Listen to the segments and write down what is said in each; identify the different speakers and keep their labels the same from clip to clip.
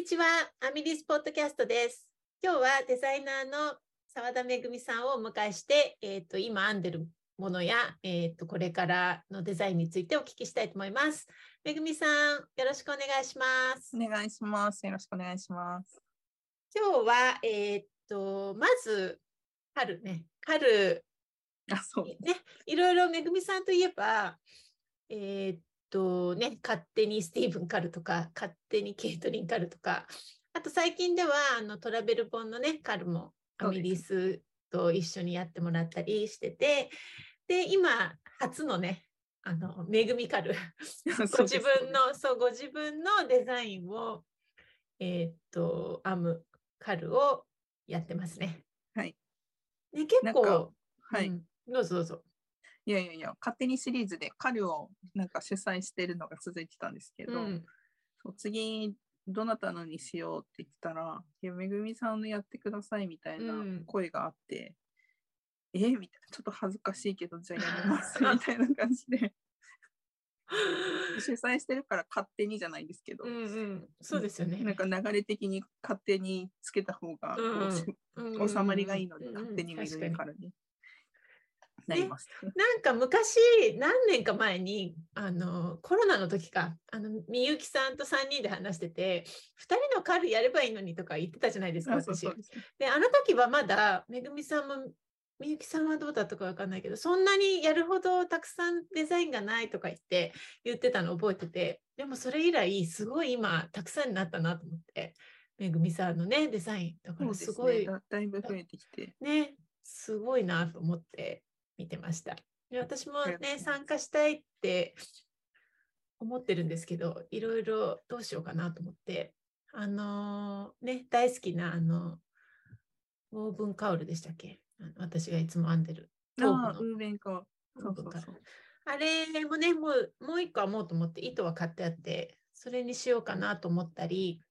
Speaker 1: にちは、アミリスポッドキャストです。今日はデザイナーの澤田めぐみさんをお迎えして、えっ、と、今編んでるものや、えっ、と、これからのデザインについてお聞きしたいと思います。めぐみさん、よろしくお願いします。
Speaker 2: お願いします。よろしくお願いします。
Speaker 1: 今日は、えっ、と、まず、春ね、春、
Speaker 2: あ、そう。
Speaker 1: ね、いろいろめぐみさんといえば、えーっとね、勝手にスティーブン・カルとか、勝手にケイトリン・カルとか、あと最近ではあのトラベル本のね、カルもアミリスと一緒にやってもらったりしてて、で、今、初のね、あの、めぐみカル、ご自分の、そう、ご自分のデザインを、えーっと、編むカルをやってますね。
Speaker 2: はい。
Speaker 1: ね、結構、
Speaker 2: はい、
Speaker 1: うん。どうぞどうぞ。
Speaker 2: いやいやいや、勝手にシリーズで彼をなんか主催してるのが続いてたんですけど、
Speaker 1: うん。
Speaker 2: そう次、どなたのにしようって言ったら、いや、めぐみさんのやってくださいみたいな
Speaker 1: うん。
Speaker 2: 声があって、え？みたいな、ちょっと恥ずかしいけど、じゃあやります みたいな感じで、主催してるから勝手にじゃないですけど、
Speaker 1: うんうん、そうですよね。
Speaker 2: なんか流れ的に勝手につけた方がこう、
Speaker 1: うん
Speaker 2: し
Speaker 1: うん
Speaker 2: 収まりがいいので、
Speaker 1: うん
Speaker 2: 勝手にめぐみからになりました。
Speaker 1: なんか昔何年か前にあのコロナの時かあのみゆきさんと3人で話してて2人のカルやればいいのにとか言ってたじゃないですか
Speaker 2: あそう
Speaker 1: 私
Speaker 2: そうで
Speaker 1: あの時はまだめぐみさんもみゆきさんはどうだったかわかんないけどそんなにやるほどたくさんデザインがないとか言って言ってたの覚えててでもそれ以来すごい今たくさんになったなと思ってめぐみさんのねデザインだから
Speaker 2: すす
Speaker 1: ごい
Speaker 2: ねだ。だいぶ増えてきて。
Speaker 1: ね、すごいなと思って見てました。で私もね、参加したいって思ってるんですけど、いろいろどうしようかなと思って、あのーね、大好きなあの、オーブンカウルでしたっけ？あの私がいつも編んでる。頭
Speaker 2: ああ、ウーベンか。
Speaker 1: オ
Speaker 2: そう。
Speaker 1: あれもね、もう、もう一個編もうと思って、糸は買ってあって、それにしようかなと思ったり、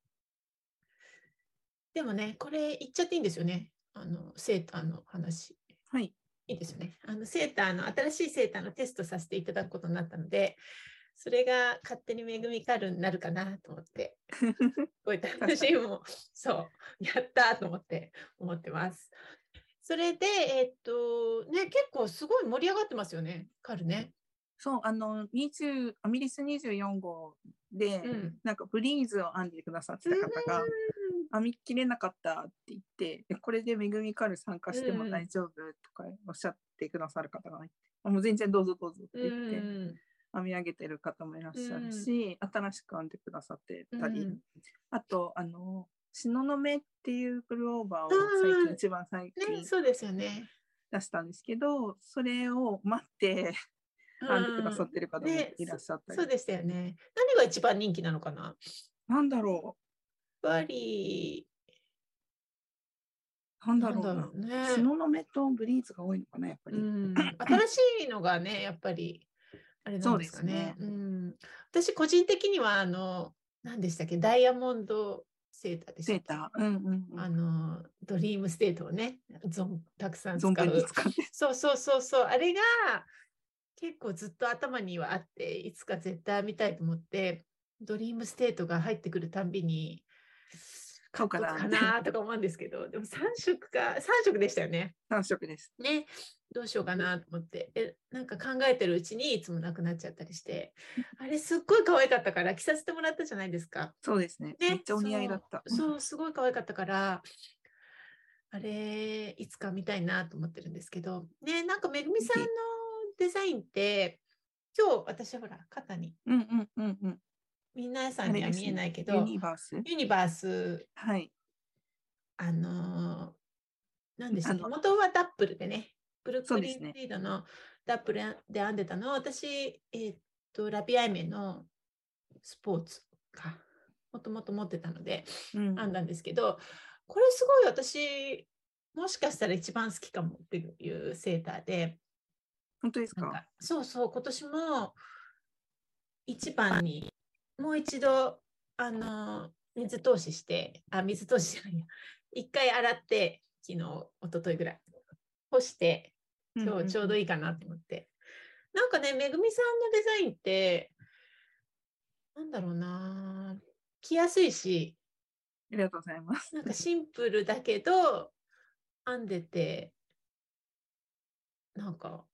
Speaker 1: でもね、これ言っちゃっていいんですよね。あの、セーターの話。
Speaker 2: はい。
Speaker 1: いいですよね。あのセーターの新しいセーターのテストさせていただくことになったので、それが勝手にめぐみカルになるかなと思って、こういった話も、そう、やったと思って思ってます。それで、えっと、ね、結構すごい盛り上がってますよね、カルね。
Speaker 2: そう、あの、20アミリス24号で、
Speaker 1: うん。
Speaker 2: なんかブリーズを編んでくださってた方が、編み切れなかったって言って、えこれでめぐみカル参加しても
Speaker 1: うん。
Speaker 2: 大丈夫とかおっしゃってくださる方がいて、あもう全然どうぞどうぞって
Speaker 1: う
Speaker 2: 言って、
Speaker 1: ん。
Speaker 2: 編み上げてる方もいらっしゃるし、新しく編んでくださってたり、
Speaker 1: うん。
Speaker 2: あと、あの、東雲っていうプルオーバーを
Speaker 1: うん。
Speaker 2: 最近、一番最近
Speaker 1: ね、そうですよね。
Speaker 2: 出したんですけど、それを待って編んでくださってる方も
Speaker 1: ね
Speaker 2: いらっしゃったり、
Speaker 1: そうでしたよね。何が一番人気なのかな？
Speaker 2: なんだろ
Speaker 1: やっぱり、
Speaker 2: う、なんだろう
Speaker 1: うね。
Speaker 2: 東雲とブリーズが多いのかな、やっぱり。
Speaker 1: うん、新しいのがね、やっぱり、あれなんですかね。
Speaker 2: そう
Speaker 1: うん、私、個人的には、あの、何でしたっけ、ダイヤモンドセーターでしたっけ
Speaker 2: セーター。うんうんうん。
Speaker 1: あの、ドリームステートをね、たくさん使う。
Speaker 2: 使。
Speaker 1: そうそうそうそう、あれが結構ずっと頭にはあって、いつか絶対編みたいと思って、ドリームステートが入ってくるたんびに、
Speaker 2: 買おうかな
Speaker 1: かなとか思うんですけど、でも3色か、3色でしたよね。
Speaker 2: 3色です。
Speaker 1: ね、どうしようかなと思って、え、なんか考えてるうちにいつもなくなっちゃったりして、あれすっごい可愛かったから着させてもらったじゃないですか。
Speaker 2: そうですね。
Speaker 1: ね、
Speaker 2: めっちゃお似合いだった。
Speaker 1: そう、そうすごい可愛かったから、あれ、いつか見たいなと思ってるんですけど、ね、なんかめぐみさんのデザインって、今日私ほら、肩に、
Speaker 2: うんうんうんうん。
Speaker 1: 皆さんには見えないけど、
Speaker 2: ユニバース？
Speaker 1: ユニバース、
Speaker 2: はい。
Speaker 1: あのー、何でしたっけ？
Speaker 2: あの
Speaker 1: 元はダップルでね、ブルックリンリードのダップルで編んでたの。を、私、えーっと、ラビアイメのスポーツか、もともと持ってたので、
Speaker 2: うん。
Speaker 1: 編んだんですけど、これすごい私、もしかしたら一番好きかもっていうセーターで、
Speaker 2: 本当ですか
Speaker 1: そうそう、今年も一番にもう一度、あの、水通しして、あ、水通しじゃないや、一回洗って、昨日、一昨日ぐらい、干して、今日ちょうど
Speaker 2: いい。
Speaker 1: かなと思って。なんかね、めぐみさんのデザインって、なんだろうな、着やすいし、
Speaker 2: りがとうございます。
Speaker 1: なんかシンプルだけど、編んでて、なんか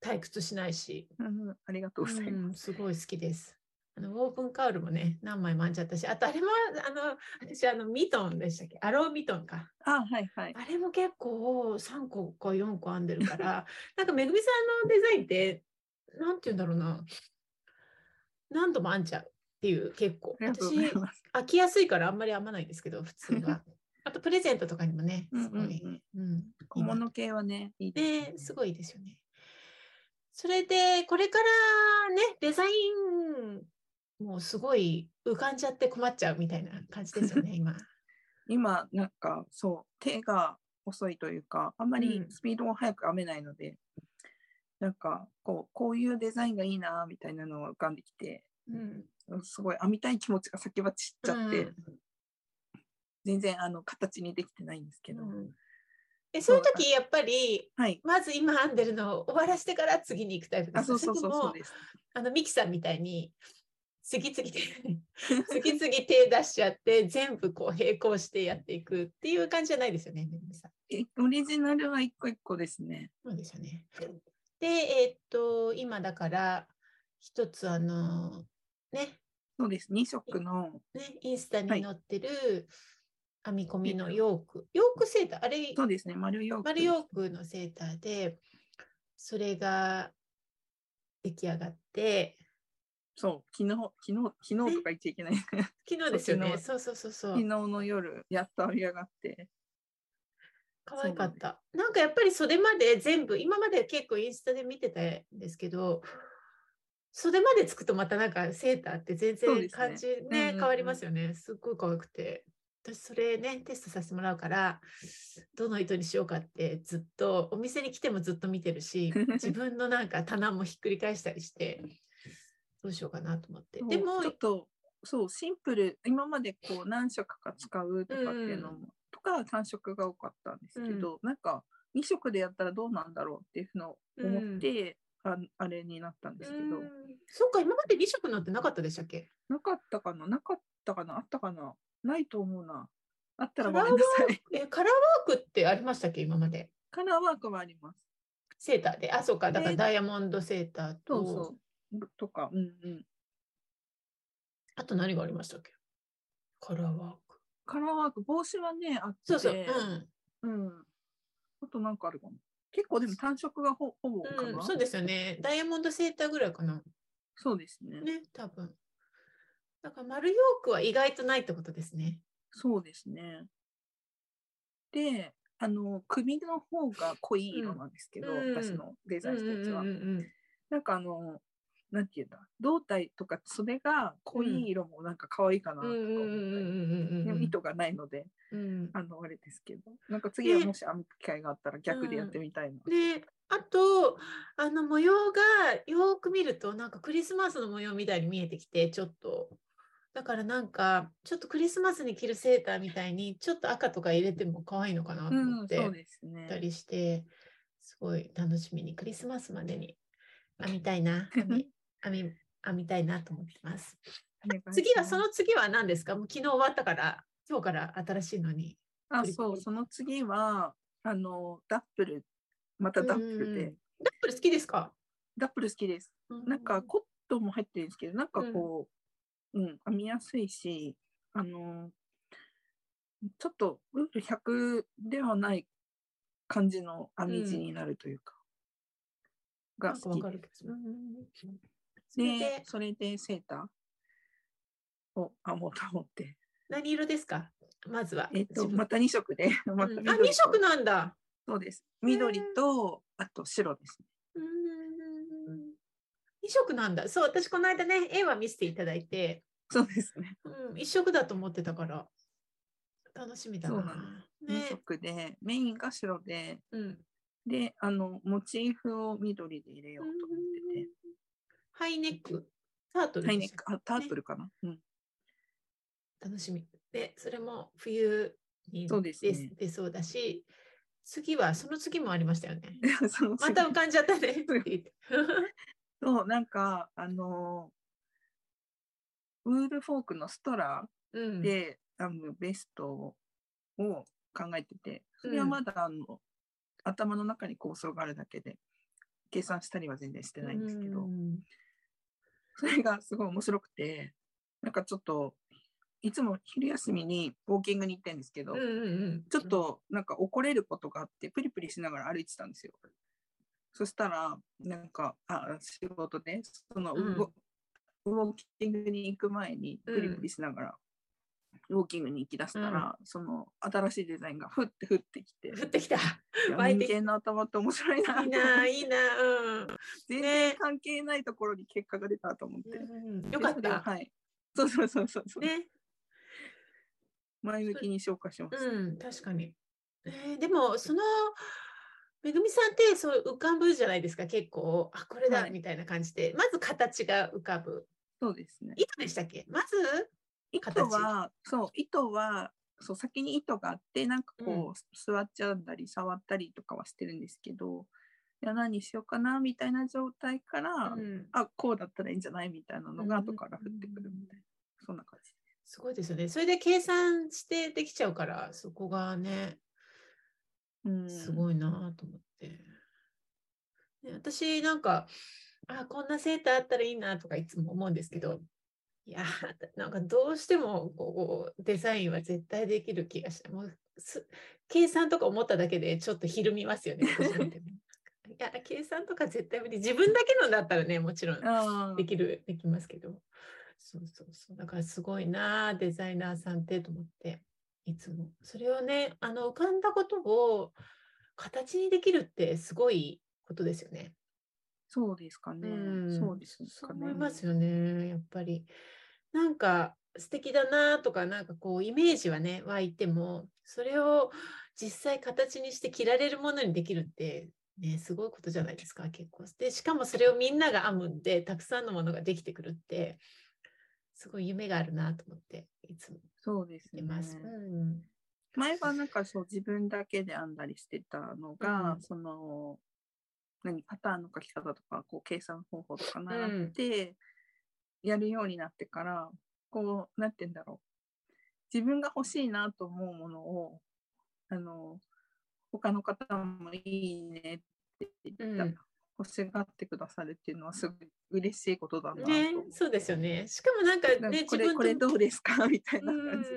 Speaker 1: 退屈しないし、
Speaker 2: うん、ありがとうございます。
Speaker 1: うん、すごい好きです。あのオープンカウルもね、何枚も編んじゃったし、あとあれも、あの、私、あの、ミトンでしたっけ？アローミトンか。
Speaker 2: あ、はいはい。
Speaker 1: あれも結構3個か4個編んでるから、なんかめぐみさんのデザインって、なんて言うんだろうな、何度も編んじゃうっていう結構。私。飽きやすいからあんまり編まないんですけど、普通は。あとプレゼントとかにもね、すごい。
Speaker 2: うん
Speaker 1: うん
Speaker 2: 小物系はね、いいです
Speaker 1: ね、すごいですよね。それで、これからね、デザイン、もうすごい浮かんじゃって困っちゃうみたいな感じですよね、今。
Speaker 2: 今、なんか、そう、手が遅いというか、あんまり
Speaker 1: うん
Speaker 2: スピードが速く編めないので、なんか、こう、こういうデザインがいいな、みたいなのが浮かんできて、
Speaker 1: うん、
Speaker 2: すごい編みたい気持ちが先走っちゃって、全然、あの、形にできてないんですけど、
Speaker 1: うんえそういう時やっぱり
Speaker 2: はい。
Speaker 1: まず今編んでるのを終わらせてから次に行くタイプです
Speaker 2: あ、
Speaker 1: か
Speaker 2: そうそうそう、そうです。
Speaker 1: あのミキさんみたいに次々で次々手出しちゃって全部こう並行してやっていくっていう感じじゃないですよね、めぐみさん。
Speaker 2: えオリジナルは一個一個ですね。
Speaker 1: そうですよね。で、えーっと、今だから、一つあの、ね、
Speaker 2: そうです。2色の、
Speaker 1: ね、インスタ
Speaker 2: はい
Speaker 1: に載ってる編み込みのヨーク、ヨークセーター、あれ、
Speaker 2: そうですね、丸ヨーク。
Speaker 1: 丸ヨークのセーターで、それが出来上がって、
Speaker 2: そう、昨日、昨日、昨日とか言っちゃいけない。昨
Speaker 1: 昨日ですよね。そうそうそうそう
Speaker 2: 日。の夜、やっと編み上がって。
Speaker 1: 可愛かった。なんかやっぱり袖まで全部、今まで結構インスタで見てたんですけど、袖までつくとまたなんかセーターって全然感じね
Speaker 2: うんうんうん
Speaker 1: 変わりますよね。すっごい可愛くて。私それね、テストさせてもらうから、どの糸にしようかってずっと、お店に来てもずっと見てるし、自分のなんか棚もひっくり返したりして、どうしようかなと思って。でも
Speaker 2: ちょ、っと、そう、シンプル、今までこう何色か使うとかっていうのも、とか単色が多かったんですけど、なんか2色でやったらどうなんだろうっていうのを思って、ああれになったんですけど、
Speaker 1: うんそっか、今まで2色のってなかったでしたっけ？
Speaker 2: なかったかな？なかったかな？あったかな？ないと思うな。あったらごめんなさい。
Speaker 1: え、カラーワークってありましたっけ？今まで。
Speaker 2: カラーワークはあります。
Speaker 1: セーターで。あ、そうか。だから
Speaker 2: で
Speaker 1: ダイヤモンドセーターと、
Speaker 2: そうそう。とか、うんうん。
Speaker 1: あと何がありましたっけ？カラーワーク。
Speaker 2: カラーワーク、帽子はね、あって、
Speaker 1: そうそう。うん。
Speaker 2: うん。あとなんかあるかも。結構でも単色がほほぼかな、
Speaker 1: うん、そうですよね。ダイヤモンドセーターぐらいかな。
Speaker 2: そうですね。
Speaker 1: ね、多分。だから丸ヨークは意外とないってことですね。
Speaker 2: そうですね。で、あの、首の方が濃い色なんですけど、
Speaker 1: うん
Speaker 2: 私のデザインしたやつは。
Speaker 1: うんうんうんうん
Speaker 2: なんかあの、なんていうんだ、胴体とか袖が濃い色もなんか可愛いかなとか思った糸がないので、
Speaker 1: うん。
Speaker 2: あの、あれですけど、なんか次はもし編む機会があったら逆でやってみたいな。
Speaker 1: で、あと、あの模様がよーく見ると、なんかクリスマスの模様みたいに見えてきて、ちょっと。だからなんか、ちょっとクリスマスに着るセーターみたいに、ちょっと赤とか入れても可愛いのかなと
Speaker 2: うん、
Speaker 1: 思って、
Speaker 2: そうですね。
Speaker 1: たりして、すごい楽しみに、クリスマスまでに 編みたいな、編み編み編みたいなと思ってます。次は、その次は何ですか？もう昨日終わったから、今日から新しいのに。
Speaker 2: あ、そう、その次は、あの、ダップル、またダップルで。
Speaker 1: うん、ダップル好きですか？
Speaker 2: ダップル好きです。なんかコットンも入ってるんですけど、なんかこう、うん、編みやすいし、あの、ちょっとウール100ではない感じの編み地になるというか、が
Speaker 1: なん。かわ
Speaker 2: 好きで
Speaker 1: かるけど。うんそれ
Speaker 2: で
Speaker 1: で、
Speaker 2: それでセーター？を編もうと思って、
Speaker 1: 何色ですか？まずは。
Speaker 2: えっと、また2色で、ま
Speaker 1: あ、
Speaker 2: 緑
Speaker 1: 2色
Speaker 2: と
Speaker 1: なんだ。
Speaker 2: そうです。緑と、あと白ですね。
Speaker 1: うーん。2色なんだ。そう、私この間ね、絵は見せていただいて、
Speaker 2: そうですね。
Speaker 1: うん、1色だと思ってたから、楽しみだな。
Speaker 2: そうなん2
Speaker 1: ね。
Speaker 2: 色で、メインが白で、
Speaker 1: うん。
Speaker 2: で、あの、モチーフを緑で入れようと思ってて。
Speaker 1: ハイネック、タートル
Speaker 2: ハイネック、あ、タートルかな、うん。
Speaker 1: 楽しみ。で、それも冬に
Speaker 2: そうですね
Speaker 1: 出出そうだし、次は、その次もありましたよね。また浮かんじゃったね。
Speaker 2: そう、なんか、あのーウールフォークのストラ
Speaker 1: うん、
Speaker 2: で、編むベストを考えてて、それはまだあの、頭の中に構想があるだけで、計算したりは全然してないんですけど、
Speaker 1: うん
Speaker 2: それがすごい面白くて、なんかちょっと、いつも昼休みにウォーキングに行ってるんですけど、
Speaker 1: うんうんうん
Speaker 2: ちょっとなんか怒れることがあって、プリプリしながら歩いてたんですよ。そしたら、なんか、あ仕事で、その、
Speaker 1: うん
Speaker 2: ウォウォーキングに行く前に、プリプリしながら、ウォーキングに行きだしたら、その、新しいデザインがふってふってきて、
Speaker 1: 降ってきた。
Speaker 2: 人間の頭って面白いな。
Speaker 1: いいな、いいな。うん
Speaker 2: 全
Speaker 1: ね
Speaker 2: 然関係ないところに結果が出たと思って。
Speaker 1: うん。よかった。
Speaker 2: はい。そうそうそうそうそう。
Speaker 1: ね。
Speaker 2: 前向きに消化しました。
Speaker 1: うん、確かに。えーでも、その、めぐみさんってそう浮かぶじゃないですか、結構、あ、これだ、
Speaker 2: はい
Speaker 1: みたいな感じで、まず形が浮かぶ。
Speaker 2: そうですね。
Speaker 1: 糸でしたっけ？まず、
Speaker 2: 糸は、そう、糸は、そう、先に糸があって、なんかこう、座っちゃうんだり、触ったりとかはしてるんですけど、いや、何しようかな、みたいな状態から、
Speaker 1: うん、
Speaker 2: あ、こうだったらいいんじゃないみたいなのが
Speaker 1: うん
Speaker 2: 後から降ってくるみたいな、そんな感じ。
Speaker 1: すごいですよね。それで計算してできちゃうから、そこがね、
Speaker 2: うん、
Speaker 1: すごいなと思って。ね私なんか、あ、こんなセーターあったらいいなとかいつも思うんですけど、いや、なんかどうしてもこうデザインは絶対できる気がして、もうす計算とか思っただけでちょっとひるみますよね、いや、計算とか絶対無理。自分だけのだったらね、もちろん
Speaker 2: あ
Speaker 1: できる、できますけど。そうそうそう。だからすごいなあ、デザイナーさんってと思って、いつも。それをね、あの、浮かんだことを形にできるってすごいことですよね。
Speaker 2: そうですかね。
Speaker 1: うん
Speaker 2: そうですかね。
Speaker 1: そう思いますよね、やっぱり。なんか素敵だなとか、なんかこうイメージはね、湧いても、それを実際形にして着られるものにできるって、ね、すごいことじゃないですか、結構。で、しかもそれをみんなが編むんで、たくさんのものができてくるって、すごい夢があるなと思って、いつも
Speaker 2: そうですね
Speaker 1: います。うん。
Speaker 2: 前はなんかそう自分だけで編んだりしてたのが、
Speaker 1: うん
Speaker 2: その何パターンの書き方とかこう計算方法とか習ってやるようになってから、こうなんて言うんだろう。自分が欲しいなと思うものをあの他の方もいいねって言った、
Speaker 1: うん
Speaker 2: 欲しがってくださるっていうのはすごい嬉しいことだな
Speaker 1: ね、そうですよね。しかもなんかね、自分
Speaker 2: これどうですか？みたいな
Speaker 1: うん
Speaker 2: 感じで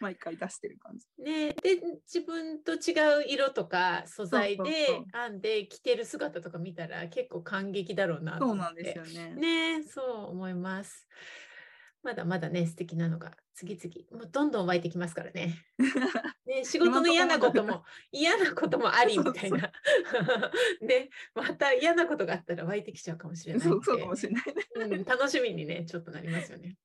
Speaker 2: 毎回出してる感じ。
Speaker 1: ね、で自分と違う色とか素材
Speaker 2: そうそう
Speaker 1: で
Speaker 2: そう
Speaker 1: 編んで着てる姿とか見たら結構感激だろうなと
Speaker 2: そう
Speaker 1: 思って
Speaker 2: なんですよね。
Speaker 1: ねそう思います。まだまだね素敵なのが次々もうどんどん湧いてきますからね。ね仕事の嫌なことも嫌なこともありみたいな。ねまた嫌なことがあったら湧いてきちゃうかもしれない。
Speaker 2: そうかもしれないね。
Speaker 1: うん、楽しみにね、ちょっとなりますよね。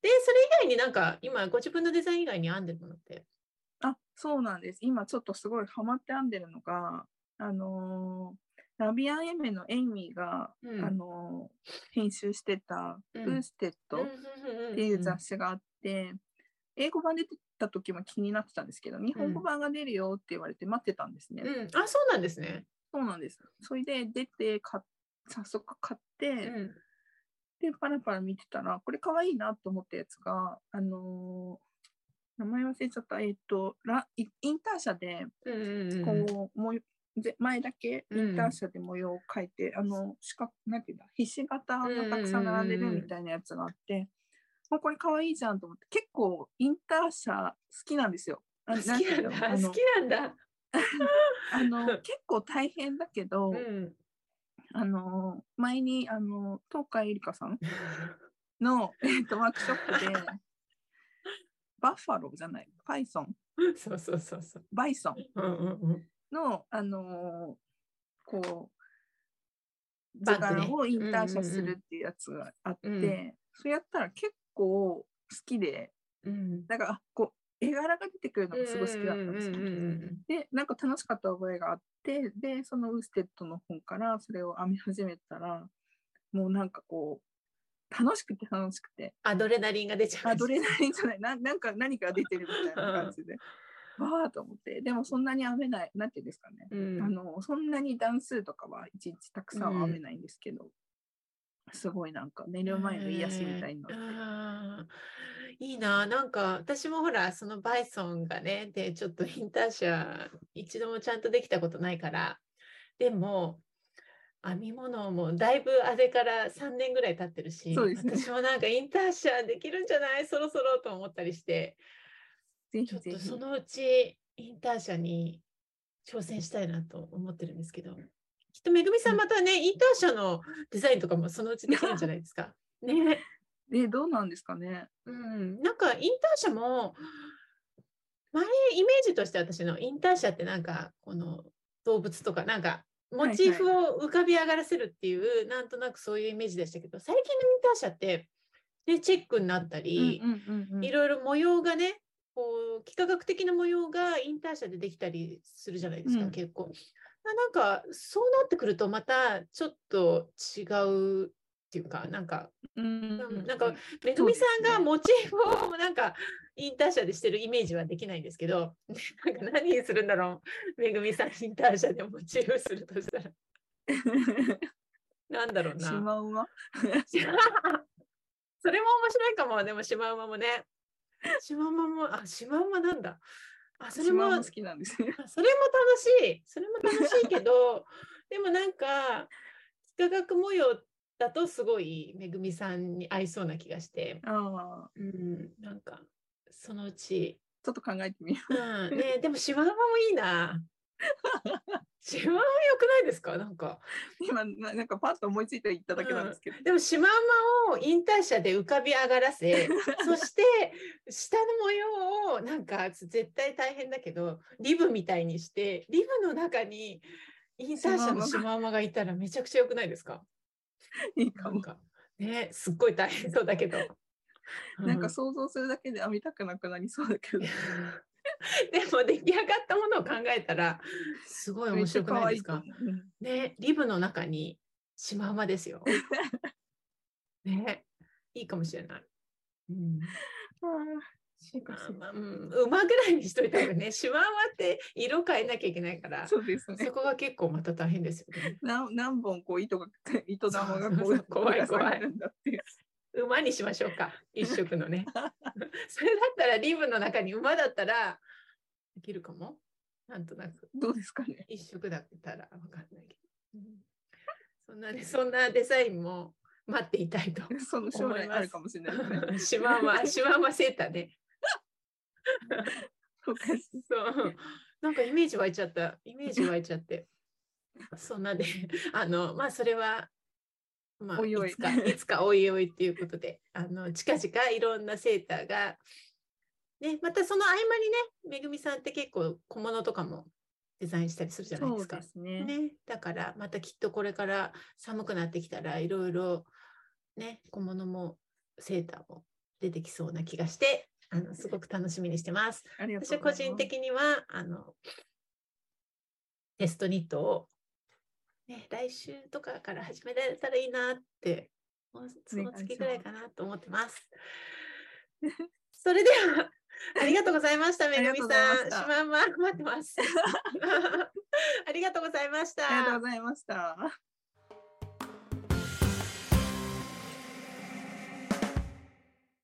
Speaker 1: で、それ以外になんか、今、ご自分のデザイン以外に編んでるものって？
Speaker 2: あ、そうなんです。今ちょっとすごいハマって編んでるのが、あのーラビアンエメのエイミーが、
Speaker 1: うん
Speaker 2: あのー編集してた「ウ
Speaker 1: うん
Speaker 2: ーステッド」っ
Speaker 1: って
Speaker 2: いう雑誌があって、英語版出てた時も気になってたんですけど、日本語版が出るよって言われて待ってたんですね。
Speaker 1: うん、あ、そうなんですね。
Speaker 2: そうなんです。それで出て買っ早速買って、
Speaker 1: うん。
Speaker 2: で、パラパラ見てたら、これ可愛いなと思ったやつが、あのー名前忘れちゃった、えっ、とライ、インター社で、
Speaker 1: うんうんうん。
Speaker 2: こう、もうぜ前だけインター社で模様を描いて、あの、四角、なんていうんだ、ひし形がたくさん並んでるみたいなやつがあって、もうこれ可愛いじゃんと思って、結構インター社好きなんですよ。あ
Speaker 1: 好きなんだ。
Speaker 2: あの
Speaker 1: 好きなんだ。
Speaker 2: あの 結構大変だけど、
Speaker 1: うん。
Speaker 2: あの前にあの東海えりかさん の、えっとワークショップでバッファローじゃないパイソン
Speaker 1: そうそうそうそう。
Speaker 2: バイソン。のあのこう図柄をインターシャするっていうやつがあって、それやったら結構好きで
Speaker 1: うん。
Speaker 2: なんかあこう絵柄が出てくるのがすごい好きだったんですよ。
Speaker 1: うんうんうんうん
Speaker 2: でなんか楽しかった覚えがあってでそのウーステッドの本からそれを編み始めたらもうなんかこう楽しくて楽しくて
Speaker 1: アドレナリンが出ちゃう。
Speaker 2: アドレナリンじゃないななんか何か出てるみたいな感じで わーと思ってでもそんなに編めないなんていうんですかね、
Speaker 1: うん。
Speaker 2: あのそんなに段数とかは一日たくさんは編めないんですけど、すごいなんか寝る前の癒しみたいになって、
Speaker 1: あーいいな、なんか私もほら、そのバイソンがね、で、ちょっとインターシャ一度もちゃんとできたことないから、でも、編み物もだいぶあれから3年ぐらい経ってるし、
Speaker 2: そうですね。
Speaker 1: 私もなんかインターシャできるんじゃない？そろそろと思ったりして、
Speaker 2: ぜ
Speaker 1: ちょっ
Speaker 2: ひぜひ。
Speaker 1: とそのうちインターシャに挑戦したいなと思ってるんですけど、きっとめぐみさんまたね、インターシャのデザインとかもそのうちできるんじゃないですか？ね。
Speaker 2: で、どうなんですかね。
Speaker 1: うん、なんかインターシャも前イメージとして私のインターシャってなんかこの動物とかなんかモチーフを浮かび上がらせるっていう、なんとなくそういうイメージでしたけど最近のインターシャってでチェックになったり、いろいろ模様がねこう幾何学的な模様がインターシャでできたりするじゃないですか、
Speaker 2: うん
Speaker 1: 結構。ななんかそうなってくるとまたちょっと違うっていうかなんか
Speaker 2: うん
Speaker 1: うんなんかめぐみさんがモチーフをなんかインターシャでしてるイメージはできないんですけど、なんか何にするんだろう、めぐみさんインターシャでモチーフするとしたら、なんだろう
Speaker 2: シ
Speaker 1: な。
Speaker 2: マウマ？
Speaker 1: それも面白いかも、でもシマウマもね。シマウマも、あ、シマウマなんだ。あ、それも、
Speaker 2: 好きなんですね。
Speaker 1: あそれも楽しい。それも楽しいけど、でもなんか、幾何学模様だとすごいめぐみさんに合いそうな気がして、
Speaker 2: ああ、
Speaker 1: うん、なんか、そのうち、
Speaker 2: ちょっと考えてみよ
Speaker 1: うん、ねでもシマウマもいいな。シマウマ良くないですか？なんか。
Speaker 2: う。今な、なんかパッと思いついて言っただけなんですけど。
Speaker 1: でもシマウマをインターシャで浮かび上がらせ、そして下の模様をなんか絶対大変だけど、リブみたいにして、リブの中にインターシャのシマウマがいたらめちゃくちゃ良くないですか？
Speaker 2: いいかも。
Speaker 1: かね、すっごい大変そうだけど。
Speaker 2: なんか
Speaker 1: う
Speaker 2: 想像するだけで編みたくなくなりそうだけど。
Speaker 1: でも出来上がったものを考えたらすごい面白くないですか？
Speaker 2: いと思ううん
Speaker 1: ね、リブの中にシマウマですよ。ね、いいかもしれない。うん、シマウマ、うん、馬ぐらいにしといた方がね、シマウマって色変えなきゃいけないから、
Speaker 2: そうですね
Speaker 1: そ。こが結構また大変ですよね。
Speaker 2: 何何本こう糸が 糸玉がこ
Speaker 1: そうそう
Speaker 2: う
Speaker 1: 怖い怖い。馬にしましょうか、一色のね。それだったらリブの中に馬だったらできるかも？なんとなく。
Speaker 2: どうですかね？
Speaker 1: 一色だったらわかんないけど。うんそんなね、そんなデザインも待っていたいと
Speaker 2: その将来あるかもしれないですね。
Speaker 1: シマウマ、シマウマセーターね。
Speaker 2: そう。
Speaker 1: なんかイメージ湧いちゃった。イメージ湧いちゃって。そんなで、あの、まあ、それは、まあ、
Speaker 2: い
Speaker 1: つか、いつかおいおいっていうことで、あの、近々いろんなセーターが、ね、またその合間にね、めぐみさんって結構小物とかもデザインしたりするじゃないですか。
Speaker 2: すね
Speaker 1: ね、だからまたきっとこれから寒くなってきたらいろいろね小物もセーターも出てきそうな気がしてあのすごく楽しみにしてます。
Speaker 2: ありがと
Speaker 1: 私は個人的にはあのテストニットを、ね、来週とかから始められたらいいなってもうその月ぐらいかなと思ってます。それではありがとうございました、めぐみさん。しまんま待ってます。ありがとうございました。
Speaker 2: ありがとうございました。